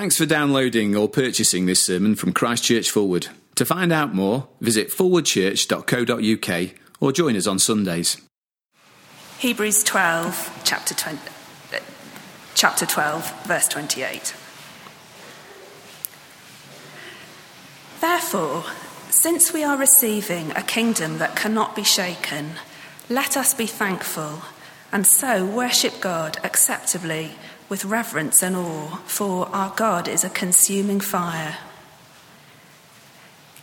Thanks for downloading or purchasing this sermon from Christchurch Fulwood. To find out more, visit forwardchurch.co.uk or join us on Sundays. Hebrews 12, chapter, 20, uh, chapter 12, verse 28. Therefore, since we are receiving a kingdom that cannot be shaken, let us be thankful and so worship God acceptably with reverence and awe, for our God is a consuming fire.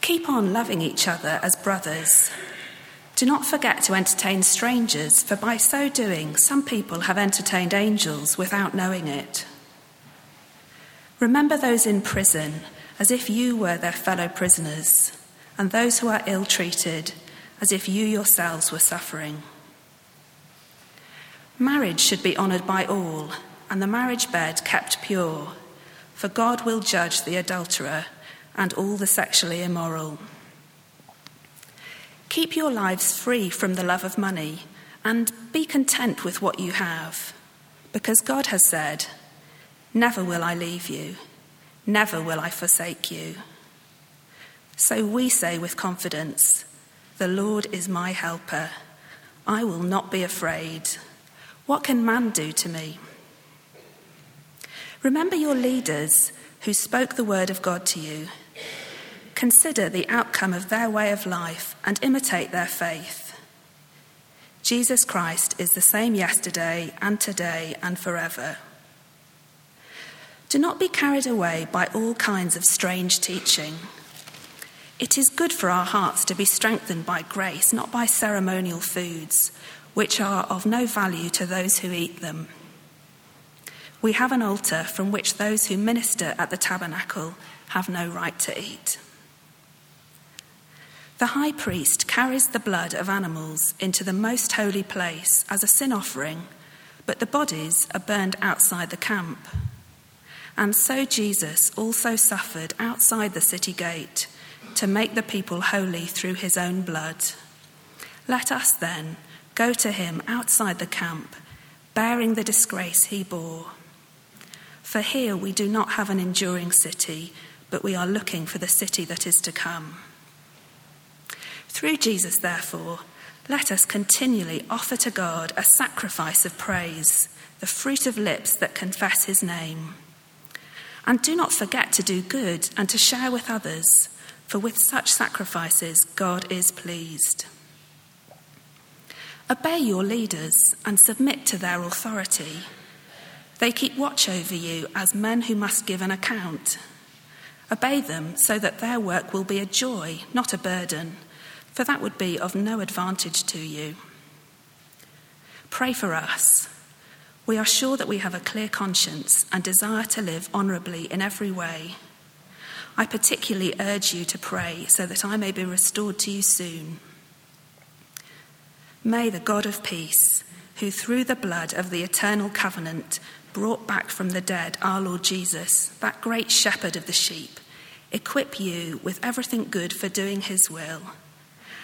Keep on loving each other as brothers. Do not forget to entertain strangers, for by so doing, some people have entertained angels without knowing it. Remember those in prison as if you were their fellow prisoners, and those who are ill treated as if you yourselves were suffering. Marriage should be honoured by all, and the marriage bed kept pure, for God will judge the adulterer and all the sexually immoral. Keep your lives free from the love of money and be content with what you have, because God has said, Never will I leave you Never will I forsake you. So we say with confidence, The Lord is my helper. I will not be afraid. What can man do to me? Remember your leaders who spoke the word of God to you. Consider the outcome of their way of life and imitate their faith. Jesus Christ is the same yesterday and today and forever. Do not be carried away by all kinds of strange teaching. It is good for our hearts to be strengthened by grace, not by ceremonial foods, which are of no value to those who eat them. We have an altar from which those who minister at the tabernacle have no right to eat. The high priest carries the blood of animals into the most holy place as a sin offering, but the bodies are burned outside the camp. And so Jesus also suffered outside the city gate to make the people holy through his own blood. Let us then go to him outside the camp, bearing the disgrace he bore. For here we do not have an enduring city, but we are looking for the city that is to come. Through Jesus, therefore, let us continually offer to God a sacrifice of praise, the fruit of lips that confess his name. And do not forget to do good and to share with others, for with such sacrifices God is pleased. Obey your leaders and submit to their authority. They keep watch over you as men who must give an account. Obey them so that their work will be a joy, not a burden, for that would be of no advantage to you. Pray for us we are sure that we have a clear conscience and desire to live honourably in every way. I particularly urge you to pray so that I may be restored to you soon. May the God of peace, who through the blood of the eternal covenant brought back from the dead our Lord Jesus, that great shepherd of the sheep, equip you with everything good for doing his will.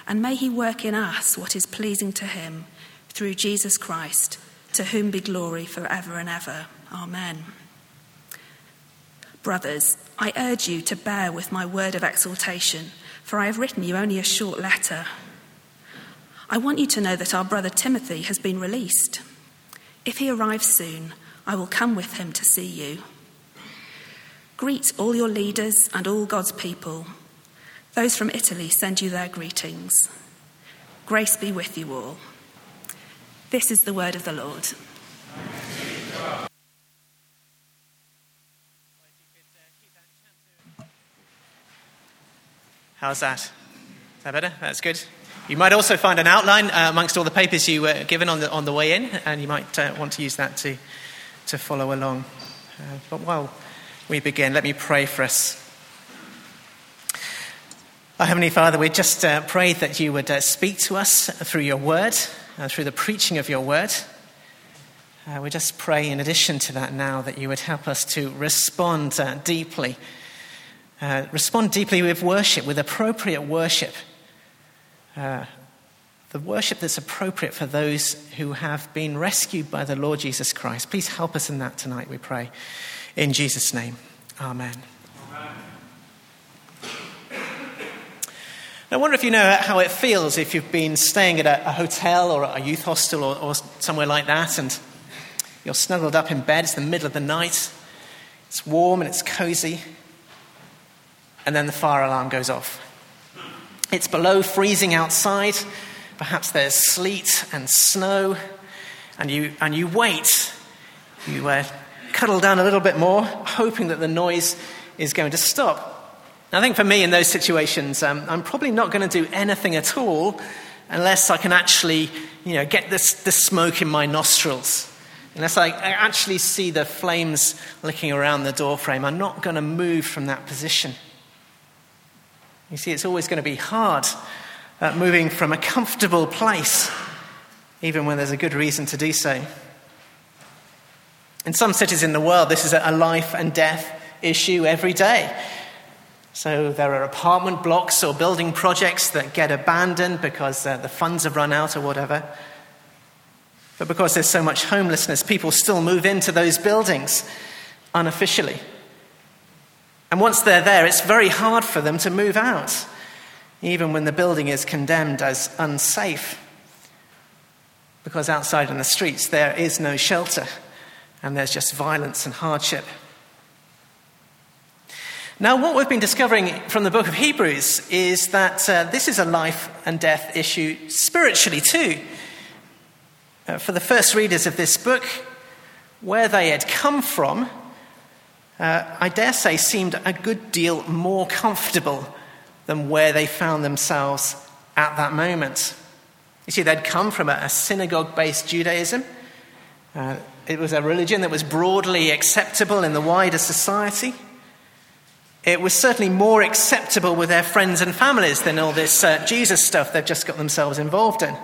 And may he work in us what is pleasing to him through Jesus Christ to whom be glory forever and ever. Amen. Brothers, I urge you to bear with my word of exhortation, for I have written you only a short letter. I want you to know that our brother Timothy has been released. If he arrives soon, I will come with him to see you. Greet all your leaders and all God's people. Those from Italy send you their greetings. Grace be with you all. This is the word of the Lord. How's that? Is that better? That's good. You might also find an outline uh, amongst all the papers you were given on the, on the way in, and you might uh, want to use that to, to follow along. Uh, but while we begin, let me pray for us. Our Heavenly Father, we just uh, pray that you would uh, speak to us through your word and through the preaching of your word. Uh, we just pray, in addition to that, now that you would help us to respond uh, deeply. Uh, respond deeply with worship, with appropriate worship. The worship that's appropriate for those who have been rescued by the Lord Jesus Christ. Please help us in that tonight, we pray. In Jesus' name, Amen. I wonder if you know how it feels if you've been staying at a, a hotel or a youth hostel or, or, somewhere like that and you're snuggled up in bed, it's the middle of the night, it's warm and it's cozy, and then the fire alarm goes off. It's below freezing outside, perhaps there's sleet and snow, and you, and you wait. You uh, cuddle down a little bit more, hoping that the noise is going to stop. I think for me in those situations, um, I'm probably not going to do anything at all unless I can actually, you know, get this, the smoke in my nostrils. Unless I actually see the flames licking around the doorframe, I'm not going to move from that position. You see, it's always going to be hard uh, moving from a comfortable place, even when there's a good reason to do so. In some cities in the world, this is a life and death issue every day. So there are apartment blocks or building projects that get abandoned because uh, the funds have run out or whatever. But because there's so much homelessness, people still move into those buildings unofficially. And once they're there, it's very hard for them to move out, even when the building is condemned as unsafe. Because outside in the streets, there is no shelter, and there's just violence and hardship. Now, what we've been discovering from the book of Hebrews is that uh, this is a life and death issue spiritually, too. Uh, for the first readers of this book, where they had come from, uh, I dare say, seemed a good deal more comfortable than where they found themselves at that moment. You see, they'd come from a, synagogue based Judaism. Uh, it was a religion that was broadly acceptable in the wider society. It was certainly more acceptable with their friends and families than all this uh, Jesus stuff they've just got themselves involved in.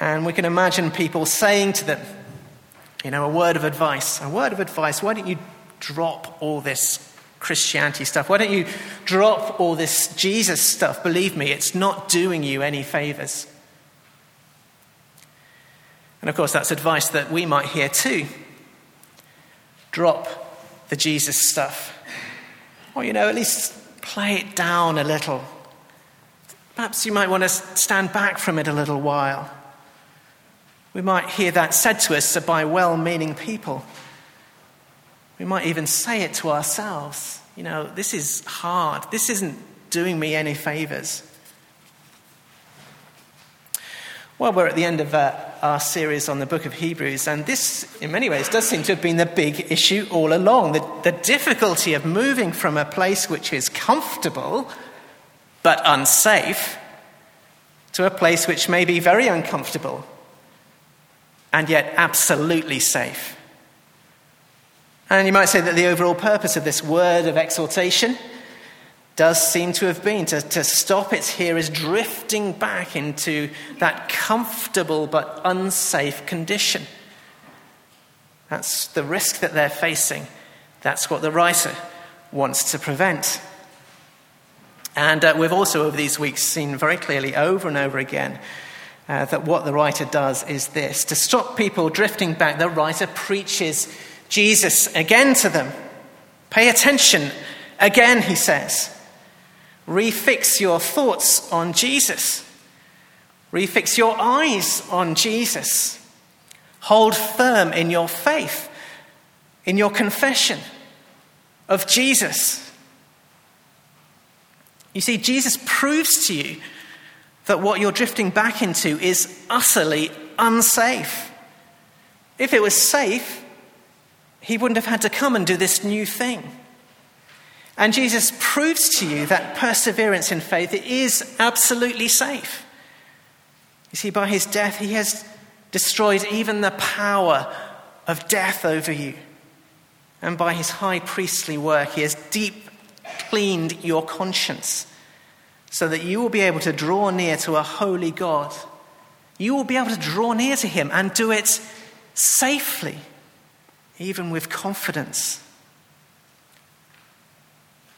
And we can imagine people saying to them, you know, a word of advice, a word of advice, why don't you drop all this Christianity stuff? Why don't you drop all this Jesus stuff? Believe me, it's not doing you any favors. And of course, that's advice that we might hear too. Drop the Jesus stuff. Or, you know, at least play it down a little. Perhaps you might want to stand back from it a little while. We might hear that said to us by well meaning people. We might even say it to ourselves. You know, this is hard. This isn't doing me any favors. Well, we're at the end of uh, our series on the book of Hebrews, and this, in many ways, does seem to have been the big issue all along the, the difficulty of moving from a place which is comfortable but unsafe to a place which may be very uncomfortable and yet absolutely safe. And you might say that the overall purpose of this word of exhortation does seem to have been to, to stop its hearers drifting back into that comfortable but unsafe condition. That's the risk that they're facing. That's what the writer wants to prevent. And uh, we've also, over these weeks, seen very clearly over and over again uh, that what the writer does is this to stop people drifting back, the writer preaches Jesus again to them. Pay attention again, he says. Refix your thoughts on Jesus. Refix your eyes on Jesus. Hold firm in your faith, in your confession of Jesus. You see, Jesus proves to you that what you're drifting back into is utterly unsafe. If it was safe, he wouldn't have had to come and do this new thing. And Jesus proves to you that perseverance in faith is absolutely safe. You see, by his death, he has destroyed even the power of death over you. And by his high priestly work, he has deep cleaned your conscience so that you will be able to draw near to a holy God. You will be able to draw near to him and do it safely, even with confidence.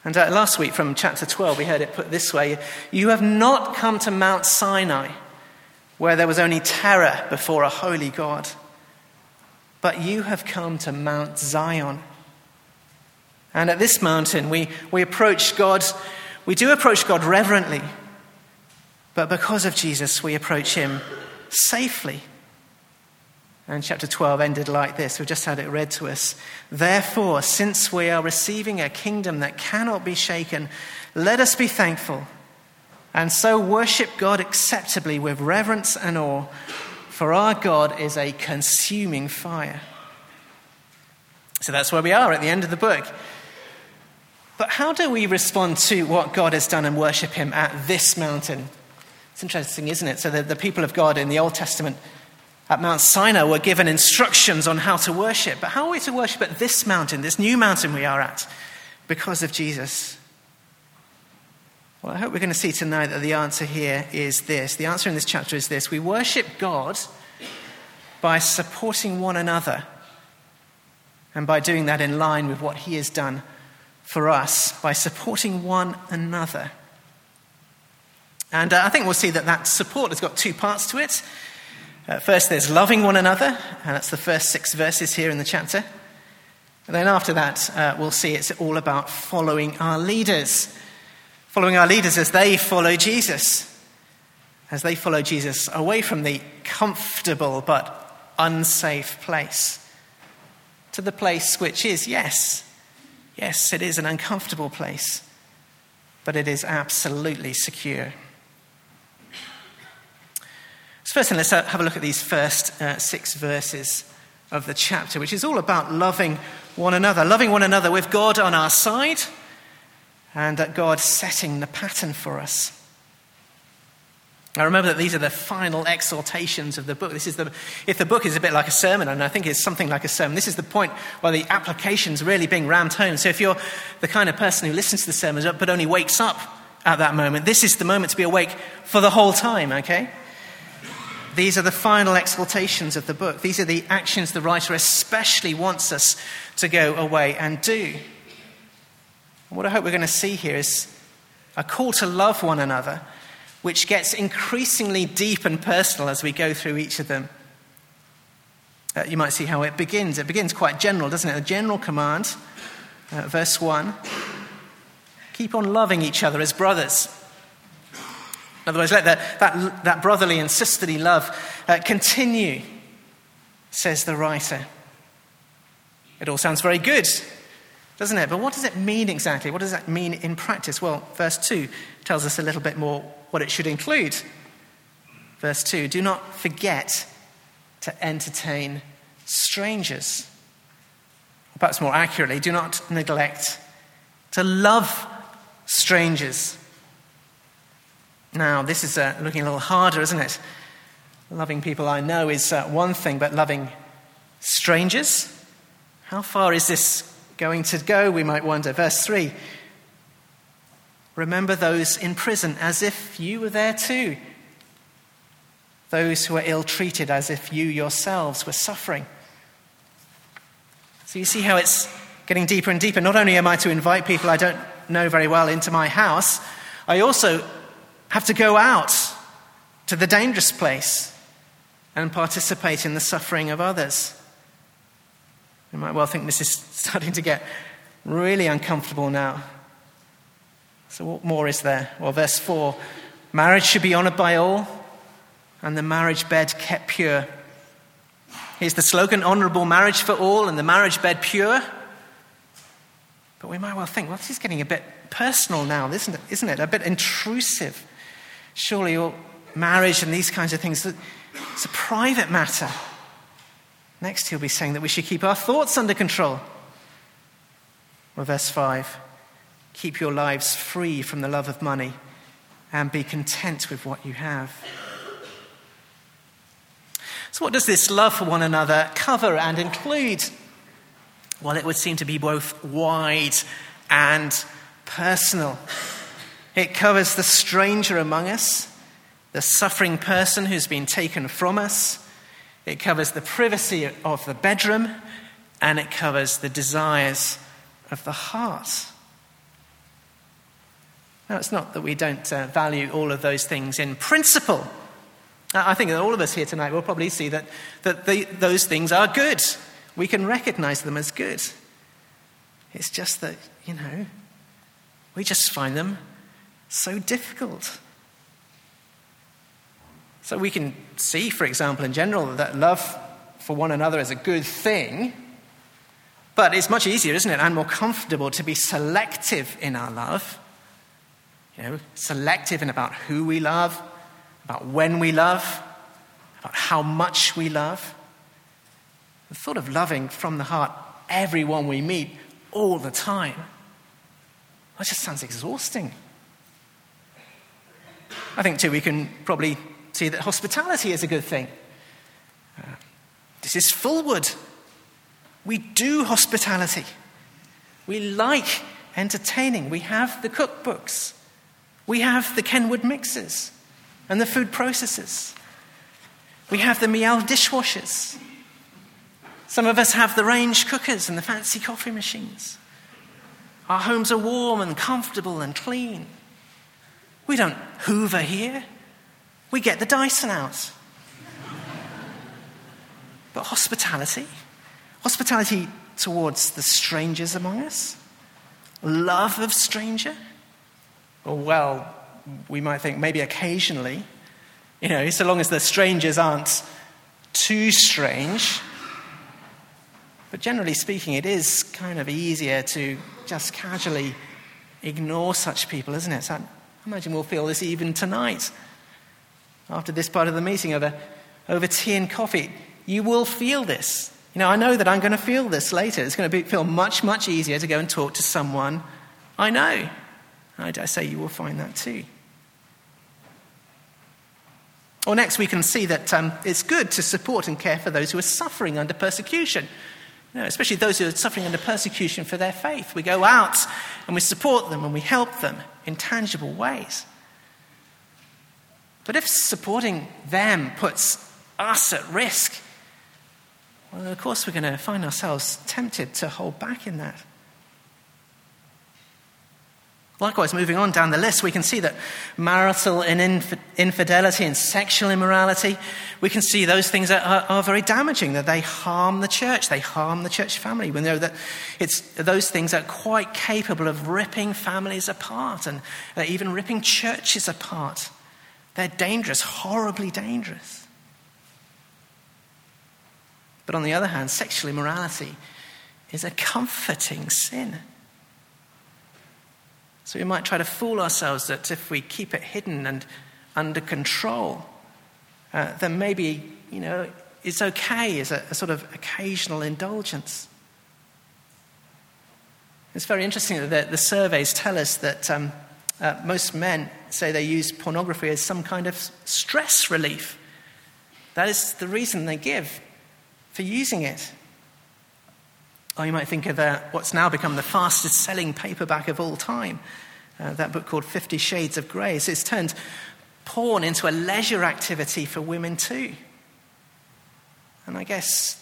And uh, last week from chapter 12, we heard it put this way You have not come to Mount Sinai, where there was only terror before a holy God, but you have come to Mount Zion, And at this mountain, we, we approach God, we do approach God reverently, but because of Jesus, we approach him safely. And chapter 12 ended like this. We've just had it read to us. Therefore, since we are receiving a kingdom that cannot be shaken, let us be thankful and so worship God acceptably with reverence and awe, for our God is a consuming fire. So that's where we are at the end of the book. But how do we respond to what God has done and worship Him at this mountain? It's interesting, isn't it? So the, the people of God in the Old Testament at Mount Sinai were given instructions on how to worship. But how are we to worship at this mountain, this new mountain we are at, because of Jesus? Well, I hope we're going to see tonight that the answer here is this. The answer in this chapter is this We worship God by supporting one another and by doing that in line with what He has done for us, by supporting one another. And uh, I think we'll see that that support has got two parts to it. Uh, first, there's loving one another, and that's the first six verses here in the chapter. And then after that, uh, we'll see it's all about following our leaders following our leaders as they follow Jesus, as they follow Jesus away from the comfortable but unsafe place to the place which is, yes, yes, it is an uncomfortable place, but it is absolutely secure. So, first, let's have a look at these first uh, six verses of the chapter, which is all about loving one another, loving one another with God on our side and that God setting the pattern for us. I remember that these are the final exhortations of the book. This is the, if the book is a bit like a sermon, and I think it's something like a sermon, this is the point where the application's really being rammed home. So if you're the kind of person who listens to the sermons but only wakes up at that moment, this is the moment to be awake for the whole time, okay? These are the final exhortations of the book. These are the actions the writer especially wants us to go away and do. What I hope we're going to see here is a call to love one another, which gets increasingly deep and personal as we go through each of them. Uh, you might see how it begins. It begins quite general, doesn't it? A general command, uh, verse 1 keep on loving each other as brothers. In other words, let that, that, that brotherly and sisterly love uh, continue, says the writer. It all sounds very good doesn't it? But what does it mean exactly? What does that mean in practice? Well, verse 2 tells us a little bit more what it should include. Verse 2 Do not forget to entertain strangers. Perhaps more accurately, do not neglect to love strangers. Now, this is uh, looking a little harder, isn't it? Loving people I know is uh, one thing, but loving strangers? How far is this going to go, we might wonder. Verse 3 Remember those in prison as if you were there too. Those who are ill treated as if you yourselves were suffering. So you see how it's getting deeper and deeper. Not only am I to invite people I don't know very well into my house, I also have to go out to the dangerous place and participate in the suffering of others. You might well think this is starting to get really uncomfortable now. So, what more is there? Well, verse 4 marriage should be honored by all, and the marriage bed kept pure. Here's the slogan honorable marriage for all, and the marriage bed pure. But we might well think, well, this is getting a bit personal now, isn't it? Isn't it? A bit intrusive. Surely, all marriage and these kinds of things, it's a private matter. Next, he'll be saying that we should keep our thoughts under control. Well, verse 5 keep your lives free from the love of money and be content with what you have. So, what does this love for one another cover and include? Well, it would seem to be both wide and personal. It covers the stranger among us, the suffering person who's been taken from us, it covers the privacy of the bedroom and it covers the desires of the heart. Now, it's not that we don't uh, value all of those things in principle. I think that all of us here tonight will probably see that, that the, those things are good. We can recognize them as good. It's just that, you know, we just find them so difficult. So we can see, for example, in general, that love for one another is a good thing. But it's much easier, isn't it, and more comfortable to be selective in our love. You know, selective in about who we love, about when we love, about how much we love. The thought of loving from the heart everyone we meet all the time, that just sounds exhausting. I think, too, we can probably see that hospitality is a good thing. This is Fulwood. We do hospitality. We like entertaining. We have the cookbooks. We have the Kenwood mixers and the food processors. We have the Miele dishwashers. Some of us have the range cookers and the fancy coffee machines. Our homes are warm and comfortable and clean. We don't hoover here, we get the Dyson out. But hospitality, hospitality towards the strangers among us, love of stranger, or well, we might think maybe occasionally, you know, so long as the strangers aren't too strange. But generally speaking, it is kind of easier to just casually ignore such people, isn't it? So I imagine we'll feel this even tonight after this part of the meeting over, over tea and coffee. You will feel this. You know, I know that I'm going to feel this later. It's going to be, feel much, much easier to go and talk to someone I know. I dare say you will find that too. Or next, we can see that um, it's good to support and care for those who are suffering under persecution. You know, especially those who are suffering under persecution for their faith. We go out and we support them and we help them in tangible ways. But if supporting them puts us at risk, well, of course, we're going to find ourselves tempted to hold back in that. Likewise, moving on down the list, we can see that marital infidelity and sexual immorality, we can see those things are, are, are, very damaging, that they harm the church, they harm the church family. We know that it's those things are quite capable of ripping families apart and uh, even ripping churches apart. They're dangerous, horribly dangerous. But on the other hand, sexual immorality is a comforting sin. So we might try to fool ourselves that if we keep it hidden and under control, uh, then maybe, you know, it's okay as a, a sort of occasional indulgence. It's very interesting that the, surveys tell us that um, uh, most men say they use pornography as some kind of stress relief. That is the reason they give for using it. Or you might think of uh, what's now become the fastest selling paperback of all time, uh, that book called Fifty Shades of Grey. So it's turned porn into a leisure activity for women too. And I guess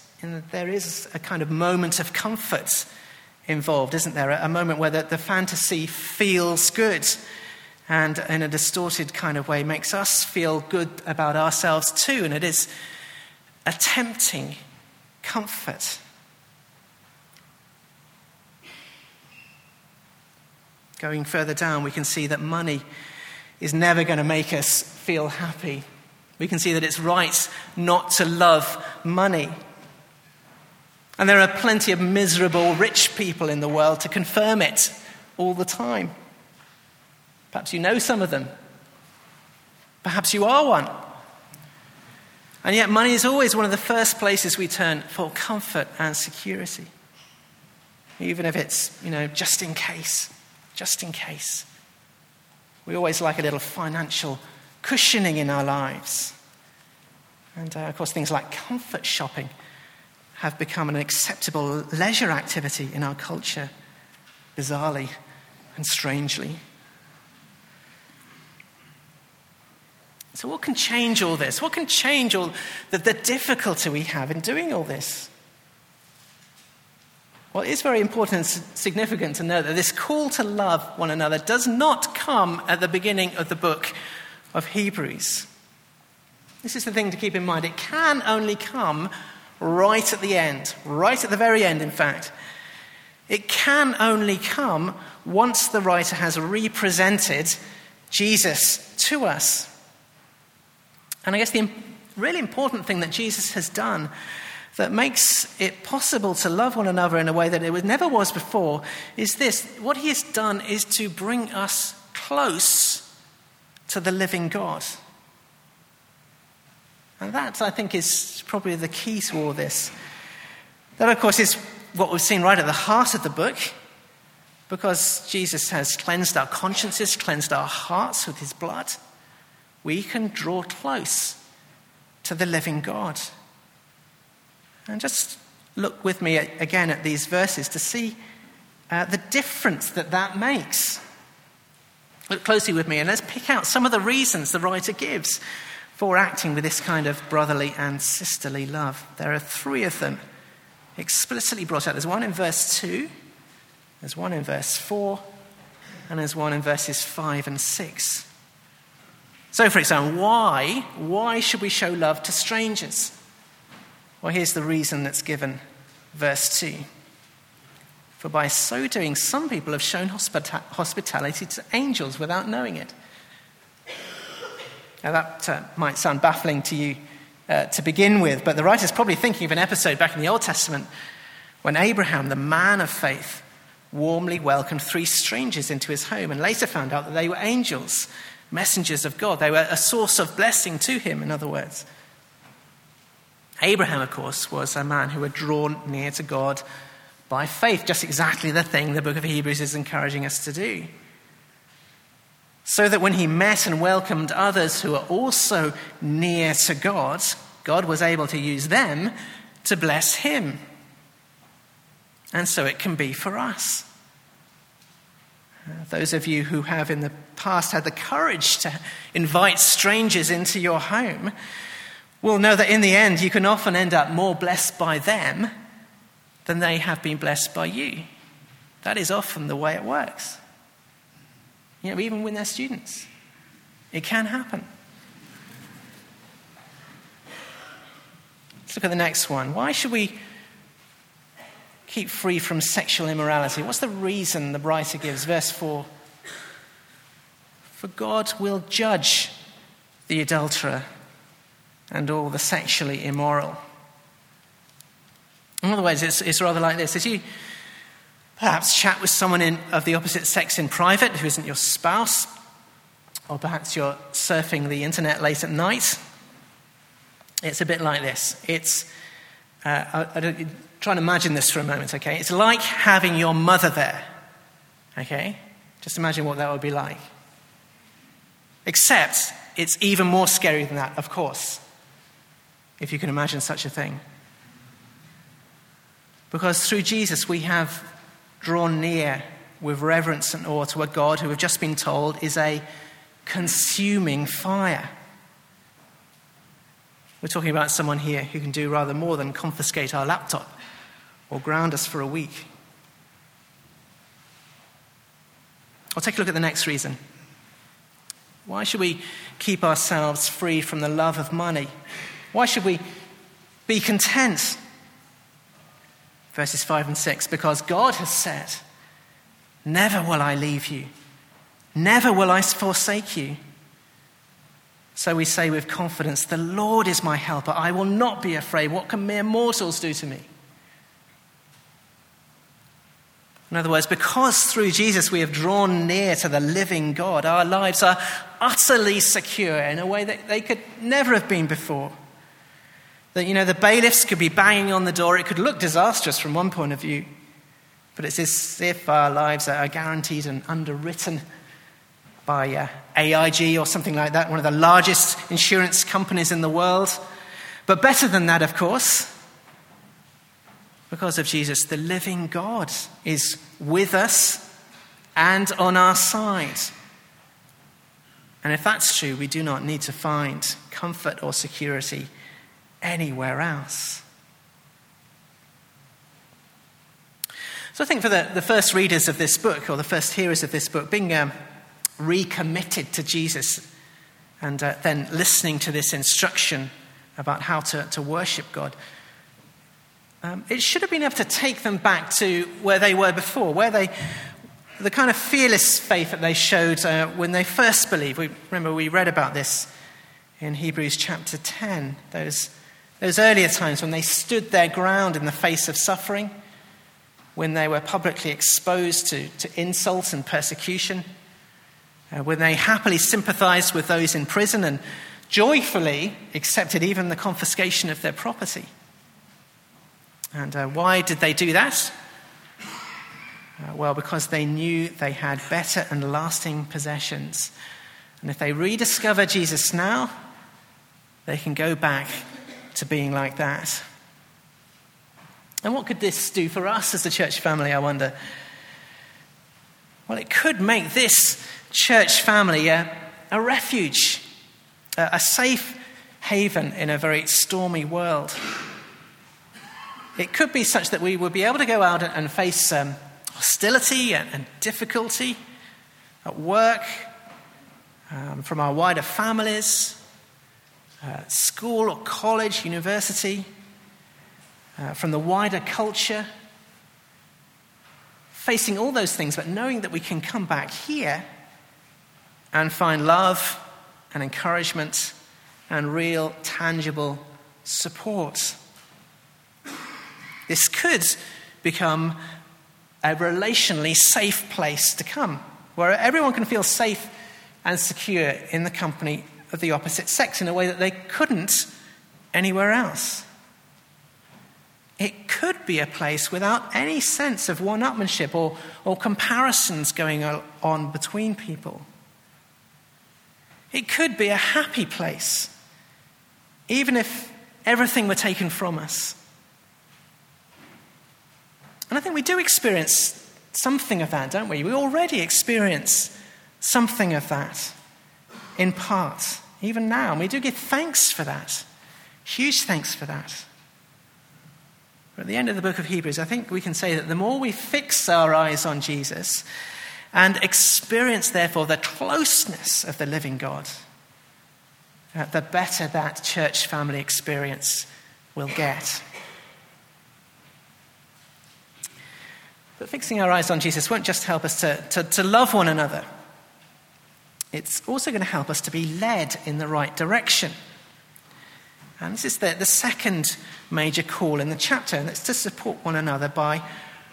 there is a kind of moment of comfort involved, isn't there? A moment where the, the fantasy feels good and in a distorted kind of way makes us feel good about ourselves too. And it is a tempting comfort. Going further down, we can see that money is never going to make us feel happy. We can see that it's right not to love money. And there are plenty of miserable rich people in the world to confirm it all the time. Perhaps you know some of them. Perhaps you are one. And yet, money is always one of the first places we turn for comfort and security. Even if it's, you know, just in case. Just in case. We always like a little financial cushioning in our lives. And uh, of course, things like comfort shopping have become an acceptable leisure activity in our culture, bizarrely and strangely. So, what can change all this? What can change all the, the difficulty we have in doing all this? Well, it's very important and significant to know that this call to love one another does not come at the beginning of the book of Hebrews. This is the thing to keep in mind. It can only come right at the end, right at the very end, in fact. It can only come once the writer has represented Jesus to us. And I guess the really important thing that Jesus has done that makes it possible to love one another in a way that it never was before is this what he has done is to bring us close to the living God. And that, I think, is probably the key to all this. That, of course, is what we've seen right at the heart of the book, because Jesus has cleansed our consciences, cleansed our hearts with his blood. We can draw close to the living God. And just look with me again at these verses to see uh, the difference that that makes. Look closely with me and let's pick out some of the reasons the writer gives for acting with this kind of brotherly and sisterly love. There are three of them explicitly brought out. There's one in verse 2, there's one in verse 4, and there's one in verses 5 and 6. So, for example, why? Why should we show love to strangers? Well, here's the reason that's given. Verse 2. For by so doing, some people have shown hospita- hospitality to angels without knowing it. Now, that uh, might sound baffling to you uh, to begin with, but the writer's probably thinking of an episode back in the Old Testament when Abraham, the man of faith, warmly welcomed three strangers into his home and later found out that they were angels, messengers of God. They were a source of blessing to him, in other words. Abraham, of course, was a man who had drawn near to God by faith, just exactly the thing the book of Hebrews is encouraging us to do so that when he met and welcomed others who were also near to God, God was able to use them to bless him. And so it can be for us. Uh, those of you who have in the past had the courage to invite strangers into your home will know that in the end you can often end up more blessed by them than they have been blessed by you. That is often the way it works. You know, even when they're students. It can happen. Let's look at the next one. Why should we keep free from sexual immorality? What's the reason the writer gives? Verse 4 For God will judge the adulterer and all the sexually immoral. In other words, it's, it's rather like this. As you Perhaps chat with someone in, of the opposite sex in private who isn't your spouse, or perhaps you're surfing the internet late at night. It's a bit like this. It's, uh, I, I try and imagine this for a moment, okay? It's like having your mother there, okay? Just imagine what that would be like. Except it's even more scary than that, of course, if you can imagine such a thing. Because through Jesus, we have drawn near with reverence and awe to a God who we've just been told is a consuming fire. We're talking about someone here who can do rather more than confiscate our laptop or ground us for a week. I'll take a look at the next reason. Why should we keep ourselves free from the love of money? Why should we be content verses 5 and 6, because God has said, Never will I leave you, never will I forsake you. So we say with confidence, The Lord is my helper. I will not be afraid. What can mere mortals do to me? In other words, because through Jesus we have drawn near to the living God, our lives are utterly secure in a way that they could never have been before. That, you know, the bailiffs could be banging on the door. It could look disastrous from one point of view, but it's as if our lives are guaranteed and underwritten by uh, AIG or something like that, one of the largest insurance companies in the world. But better than that, of course, because of Jesus, the living God is with us and on our side. And if that's true, we do not need to find comfort or security anywhere else. So I think for the, the first readers of this book, or the first hearers of this book, being um, recommitted to Jesus and uh, then listening to this instruction about how to, to worship God, um, it should have been able to take them back to where they were before, where they, the kind of fearless faith that they showed uh, when they first believed. We, remember, we read about this in Hebrews chapter 10, those, those earlier times when they stood their ground in the face of suffering, when they were publicly exposed to, to insult and persecution, uh, when they happily sympathized with those in prison and joyfully accepted even the confiscation of their property. And uh, why did they do that? Uh, well, because they knew they had better and lasting possessions. And if they rediscover Jesus now, they can go back to being like that. And what could this do for us as a church family, I wonder? Well, it could make this church family a, a refuge, a, a safe haven in a very stormy world. It could be such that we would be able to go out and face um, hostility and, and, difficulty at work, um, from our wider families, uh, school or college, university, uh, from the wider culture. Facing all those things, but knowing that we can come back here and find love and encouragement and real, tangible support. This could become a relationally safe place to come, where everyone can feel safe and secure in the company of the opposite sex in a way that they couldn't anywhere else. It could be a place without any sense of one upmanship or, or comparisons going on between people. It could be a happy place, even if everything were taken from us. And I think we do experience something of that, don't we? We already experience something of that in part, even now. And we do give thanks for that. Huge thanks for that. But at the end of the book of Hebrews, I think we can say that the more we fix our eyes on Jesus and experience, therefore, the closeness of the living God, uh, the better that church family experience will get. But fixing our eyes on Jesus won't just help us to, to, to love one another, it's also going to help us to be led in the right direction. And this is the, the second major call in the chapter, and it's to support one another by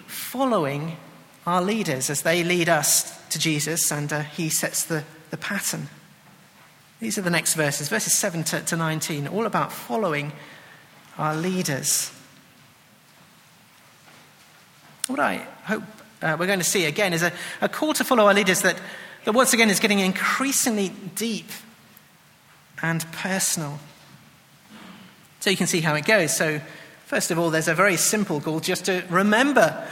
following our leaders as they lead us to Jesus and uh, he sets the, the pattern. These are the next verses, verses 7 to, to 19, all about following our leaders. What I hope uh, we're going to see again is a, a call to follow our leaders that, that once again is getting increasingly deep and personal. So you can see how it goes. So, first of all, there's a very simple call just to remember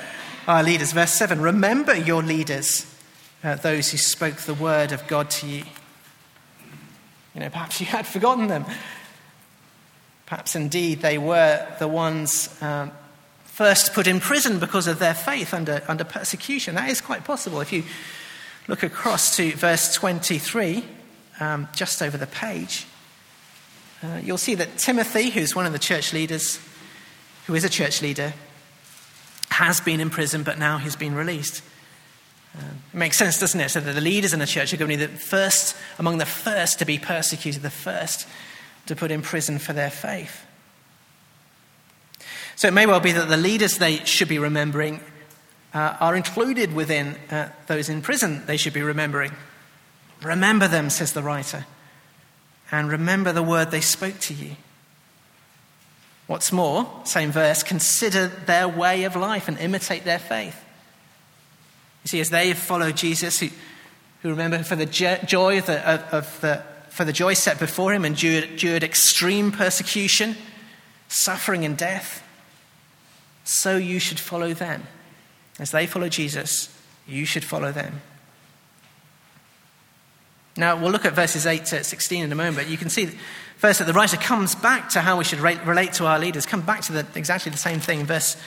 our leaders. Verse 7 Remember your leaders, uh, those who spoke the word of God to you. You know, perhaps you had forgotten them. Perhaps indeed they were the ones um, first put in prison because of their faith under, under persecution. That is quite possible. If you look across to verse 23, um, just over the page, uh, you'll see that Timothy, who's one of the church leaders, who is a church leader, has been in prison, but now he's been released. Uh, it makes sense, doesn't it? So that the leaders in the church are going to be the first, among the first to be persecuted, the first to put in prison for their faith. So it may well be that the leaders they should be remembering uh, are included within uh, those in prison they should be remembering. Remember them, says the writer, and remember the word they spoke to you. What's more, same verse, consider their way of life and imitate their faith. You see, as they have followed Jesus, who, who remember for the joy of the, of the, for the joy set before him, endured, endured extreme persecution, suffering, and death so you should follow them. As they follow Jesus, you should follow them. Now, we'll look at verses 8 to 16 in a moment, but you can see first that the writer comes back to how we should relate to our leaders, come back to the, exactly the same thing verse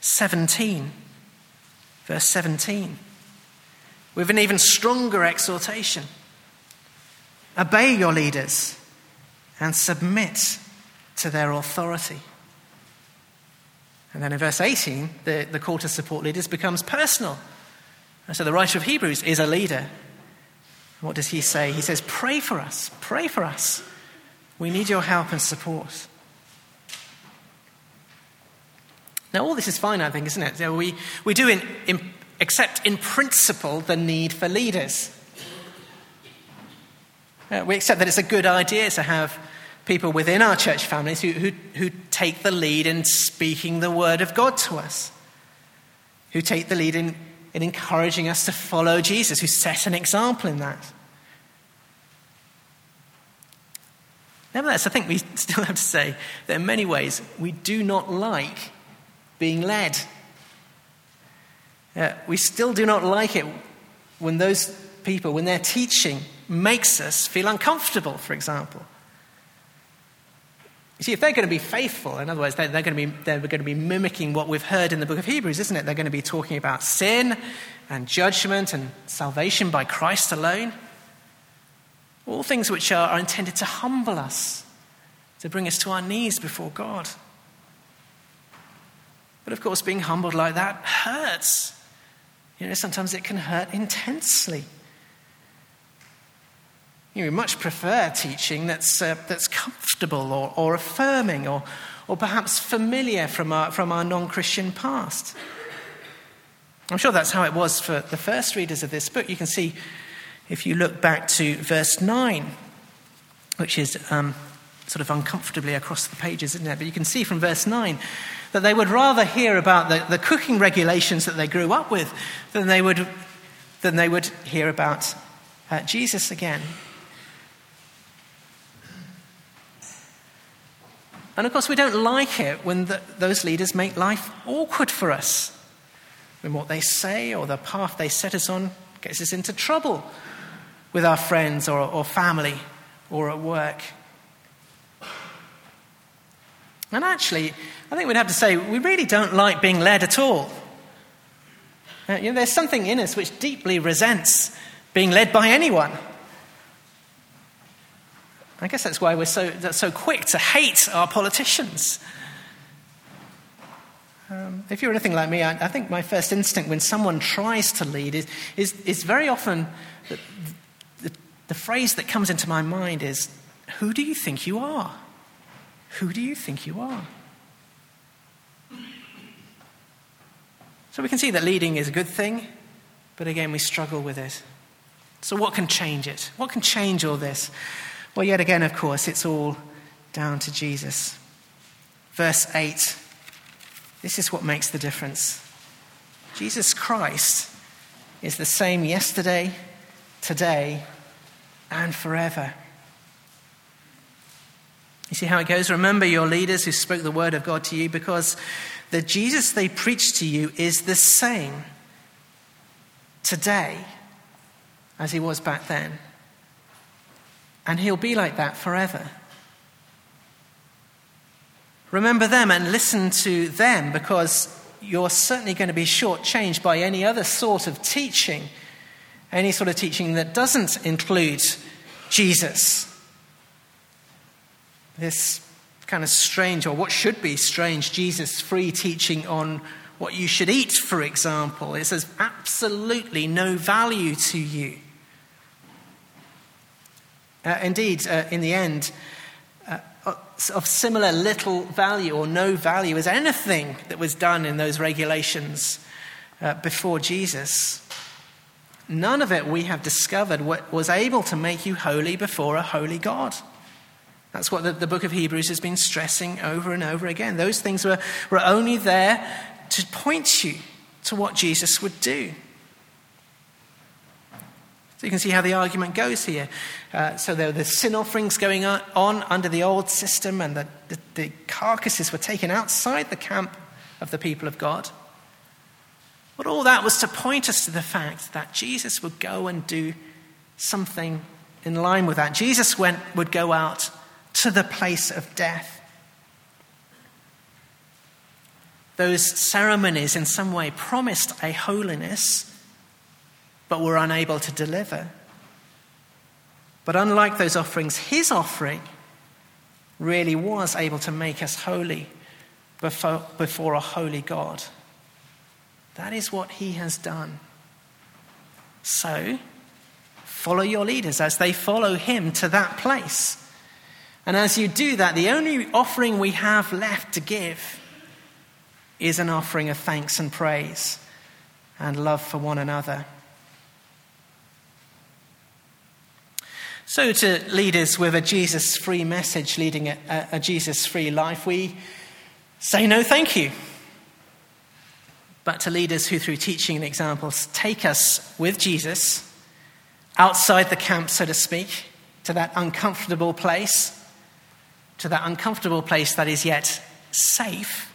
17. Verse 17. With an even stronger exhortation Obey your leaders and submit to their authority. And then in verse 18, the, the call to support leaders becomes personal. And so the writer of Hebrews is a leader. What does he say? He says, Pray for us, pray for us. We need your help and support. Now, all this is fine, I think, isn't it? We, we do in, in, accept in principle the need for leaders. Uh, we accept that it's a good idea to have people within our church families who, who, who take the lead in speaking the word of God to us, who take the lead in, in encouraging us to follow Jesus, who set an example in that. Nevertheless, I think we still have to say that in many ways we do not like being led. Uh, we still do not like it when those people, when their teaching makes us feel uncomfortable, for example. You see, if they're going to be faithful, in other words, they're, going to be, they're going to be mimicking what we've heard in the book of Hebrews, isn't it? They're going to be talking about sin and judgment and salvation by Christ alone. All things which are, are intended to humble us, to bring us to our knees before God. But of course, being humbled like that hurts. You know, sometimes it can hurt intensely. You know, we much prefer teaching that's, uh, that's comfortable or, or affirming or, or perhaps familiar from our, from our non Christian past. I'm sure that's how it was for the first readers of this book. You can see if you look back to verse 9, which is um, sort of uncomfortably across the pages, isn't it? But you can see from verse 9 that they would rather hear about the, the cooking regulations that they grew up with than they would, than they would hear about uh, Jesus again. And of course, we don't like it when the, those leaders make life awkward for us. When what they say or the path they set us on gets us into trouble with our friends or, or family or at work. And actually, I think we'd have to say we really don't like being led at all. Uh, you know, there's something in us which deeply resents being led by anyone. I guess that's why we're so, so quick to hate our politicians. Um, if you're anything like me, I, I, think my first instinct when someone tries to lead is, is, is very often the, the, the phrase that comes into my mind is, Who do you think you are? Who do you think you are? So we can see that leading is a good thing, but again, we struggle with it. So, what can change it? What can change all this? Well, yet again, of course, it's all down to Jesus. Verse 8 this is what makes the difference. Jesus Christ is the same yesterday, today, and forever. You see how it goes? Remember your leaders who spoke the word of God to you because the Jesus they preached to you is the same today as he was back then. And he'll be like that forever. Remember them and listen to them because you're certainly going to be shortchanged by any other sort of teaching, any sort of teaching that doesn't include Jesus this kind of strange, or what should be strange, Jesus free teaching on what you should eat, for example. It says absolutely no value to you. Uh, indeed, uh, in the end, uh, of similar little value or no value as anything that was done in those regulations uh, before Jesus. None of it we have discovered was able to make you holy before a holy God. That's what the, the, book of Hebrews has been stressing over and over again. Those things were, were only there to point you to what Jesus would do. So you can see how the argument goes here. Uh, so there were the sin offerings going on, under the old system, and the, the, the carcasses were taken outside the camp of the people of God. But all that was to point us to the fact that Jesus would go and do something in line with that. Jesus went, would go out to the place of death. Those ceremonies, in some way, promised a holiness, but were unable to deliver. But unlike those offerings, his offering really was able to make us holy before, before a holy God. That is what he has done. So, follow your leaders as they follow him to that place. And as you do that, the only offering we have left to give is an offering of thanks and praise and love for one another. So, to leaders with a Jesus free message, leading a, a Jesus free life, we say no thank you. But to leaders who, through teaching and examples, take us with Jesus outside the camp, so to speak, to that uncomfortable place, to that uncomfortable place that is yet safe,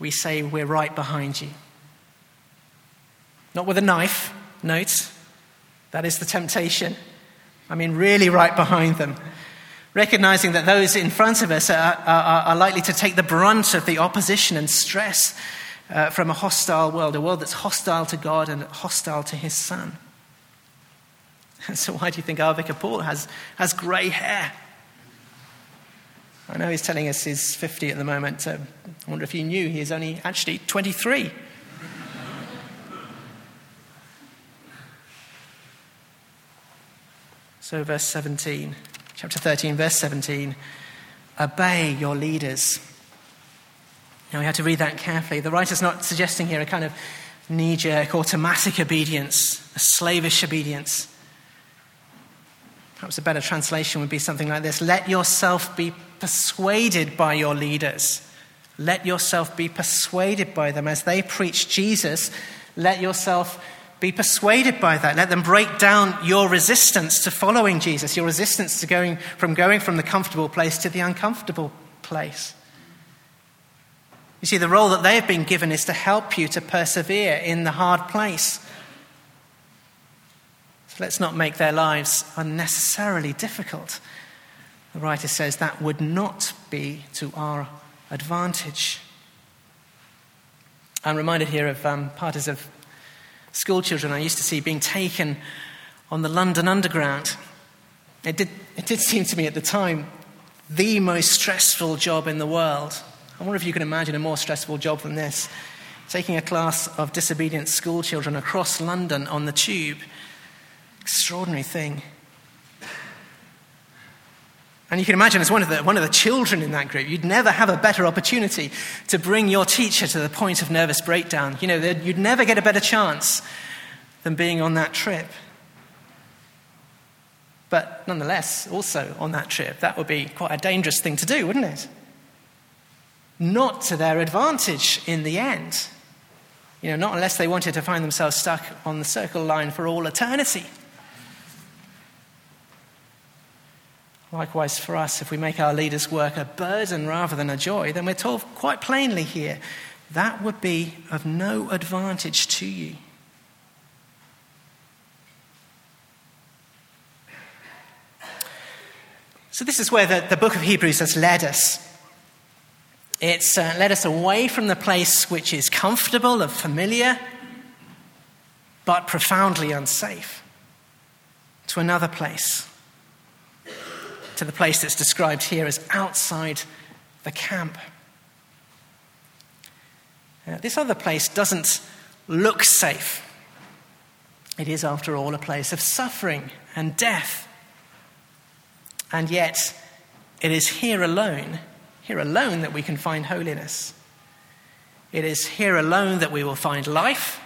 we say, We're right behind you. Not with a knife, note, that is the temptation. I mean, really right behind them. Recognizing that those in front of us are, are, are likely to take the brunt of the opposition and stress uh, from a hostile world, a world that's hostile to God and hostile to his son. so, why do you think our Vicar Paul has, has grey hair? I know he's telling us he's 50 at the moment. Uh, I wonder if you knew he is only actually 23. So, verse 17, chapter 13, verse 17 obey your leaders. Now, we have to read that carefully. The writer's not suggesting here a kind of knee jerk, automatic obedience, a slavish obedience. Perhaps a better translation would be something like this Let yourself be persuaded by your leaders. Let yourself be persuaded by them as they preach Jesus. Let yourself be persuaded by that. Let them break down your resistance to following Jesus, your resistance to going from going from the comfortable place to the uncomfortable place. You see, the role that they have been given is to help you to persevere in the hard place. So let's not make their lives unnecessarily difficult. The writer says that would not be to our advantage. I'm reminded here of um, parties of school children I used to see being taken on the London Underground. It did, it did seem to me at the time the most stressful job in the world. I wonder if you can imagine a more stressful job than this. Taking a class of disobedient school children across London on the tube. Extraordinary thing. And you can imagine, as one of, the, one of the children in that group, you'd never have a better opportunity to bring your teacher to the point of nervous breakdown. You know, you'd never get a better chance than being on that trip. But nonetheless, also on that trip, that would be quite a dangerous thing to do, wouldn't it? Not to their advantage in the end. You know, not unless they wanted to find themselves stuck on the circle line for all eternity. Likewise, for us, if we make our leaders' work a burden rather than a joy, then we're told quite plainly here that would be of no advantage to you. So, this is where the, the book of Hebrews has led us. It's uh, led us away from the place which is comfortable and familiar, but profoundly unsafe, to another place to the place that's described here as outside the camp. Uh, this other place doesn't look safe. It is, after all, a place of suffering and death. And yet, it is here alone, here alone, that we can find holiness. It is here alone that we will find life.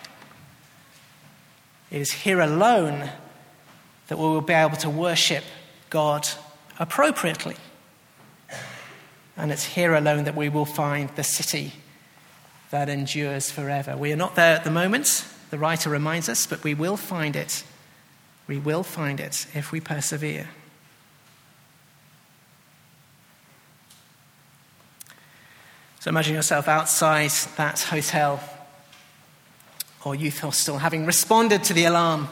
It is here alone that we will be able to worship God appropriately. And it's here alone that we will find the city that endures forever. We are not there at the moment, the writer reminds us, but we will find it. We will find it if we persevere. So imagine yourself outside that hotel or youth hostel, having responded to the alarm.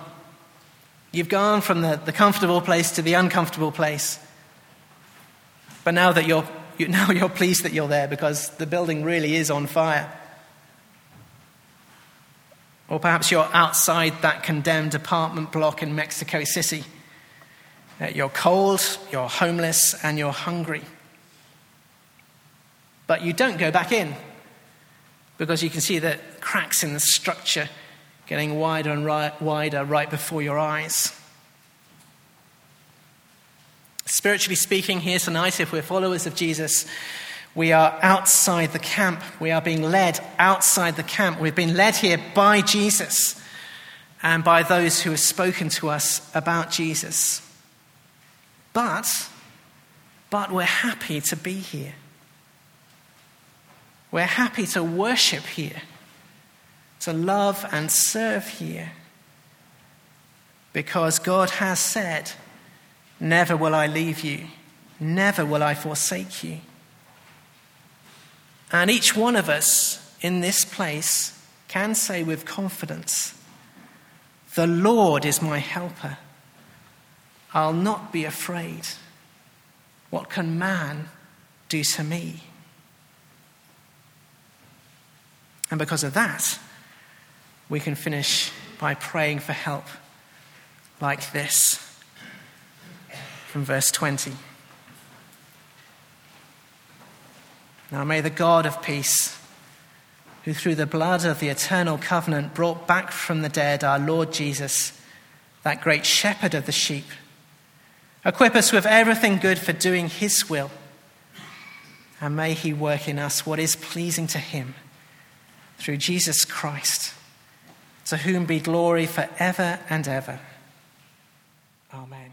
You've gone from the, the comfortable place to the uncomfortable place. But now that you're, you, now you're pleased that you're there because the building really is on fire. Or perhaps you're outside that condemned apartment block in Mexico City. Uh, you're cold, you're homeless, and you're hungry. But you don't go back in because you can see the cracks in the structure getting wider and right, wider right before your eyes. Spiritually speaking, here tonight, if we're followers of Jesus, we are outside the camp. We are being led outside the camp. We've been led here by Jesus and by those who have spoken to us about Jesus. But, but we're happy to be here. We're happy to worship here, to love and serve here, because God has said, Never will I leave you, never will I forsake you. And each one of us in this place can say with confidence, The Lord is my helper. I'll not be afraid. What can man do to me? And because of that, we can finish by praying for help like this from verse 20. Now may the God of peace, who through the blood of the eternal covenant brought back from the dead our Lord Jesus, that great shepherd of the sheep, equip us with everything good for doing his will. And may he work in us what is pleasing to him through Jesus Christ, to whom be glory forever and ever. Amen.